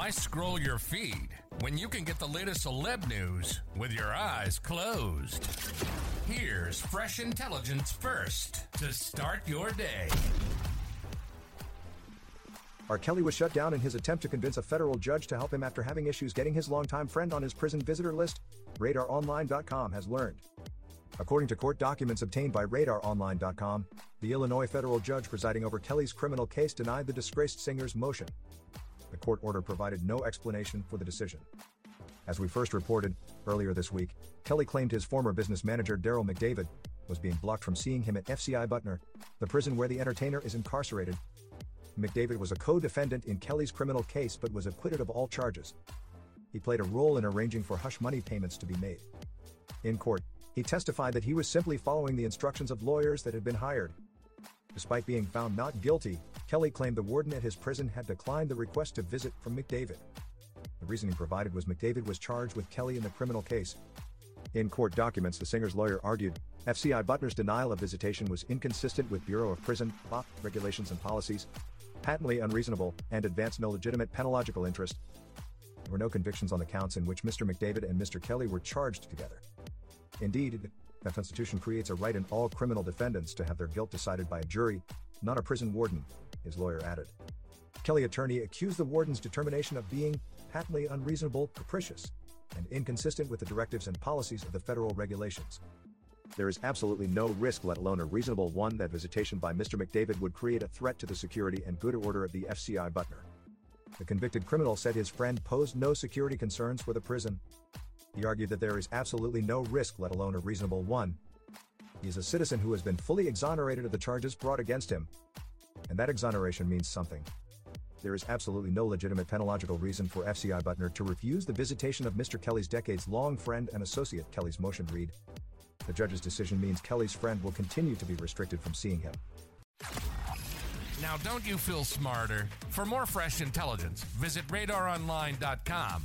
Why scroll your feed when you can get the latest celeb news with your eyes closed? Here's fresh intelligence first to start your day. R. Kelly was shut down in his attempt to convince a federal judge to help him after having issues getting his longtime friend on his prison visitor list, RadarOnline.com has learned. According to court documents obtained by RadarOnline.com, the Illinois federal judge presiding over Kelly's criminal case denied the disgraced singer's motion. The court order provided no explanation for the decision. As we first reported, earlier this week, Kelly claimed his former business manager Derrel McDavid was being blocked from seeing him at FCI Butner, the prison where the entertainer is incarcerated. McDavid was a co-defendant in Kelly's criminal case but was acquitted of all charges. He played a role in arranging for hush money payments to be made. In court, he testified that he was simply following the instructions of lawyers that had been hired. Despite being found not guilty, Kelly claimed the warden at his prison had declined the request to visit from McDavid. The reasoning provided was McDavid was charged with Kelly in the criminal case. In court documents, the singer's lawyer argued FCI Butner's denial of visitation was inconsistent with Bureau of Prison BOP, regulations and policies, patently unreasonable, and advanced no legitimate penological interest. There were no convictions on the counts in which Mr. McDavid and Mr. Kelly were charged together. Indeed, the Constitution creates a right in all criminal defendants to have their guilt decided by a jury, not a prison warden, his lawyer added. Kelly attorney accused the warden's determination of being patently unreasonable, capricious, and inconsistent with the directives and policies of the federal regulations. There is absolutely no risk, let alone a reasonable one, that visitation by Mr. McDavid would create a threat to the security and good order of the FCI Butner. The convicted criminal said his friend posed no security concerns for the prison. He argued that there is absolutely no risk, let alone a reasonable one. He is a citizen who has been fully exonerated of the charges brought against him. And that exoneration means something. There is absolutely no legitimate penological reason for FCI Butner to refuse the visitation of Mr. Kelly's decades long friend and associate. Kelly's motion read. The judge's decision means Kelly's friend will continue to be restricted from seeing him. Now, don't you feel smarter? For more fresh intelligence, visit radaronline.com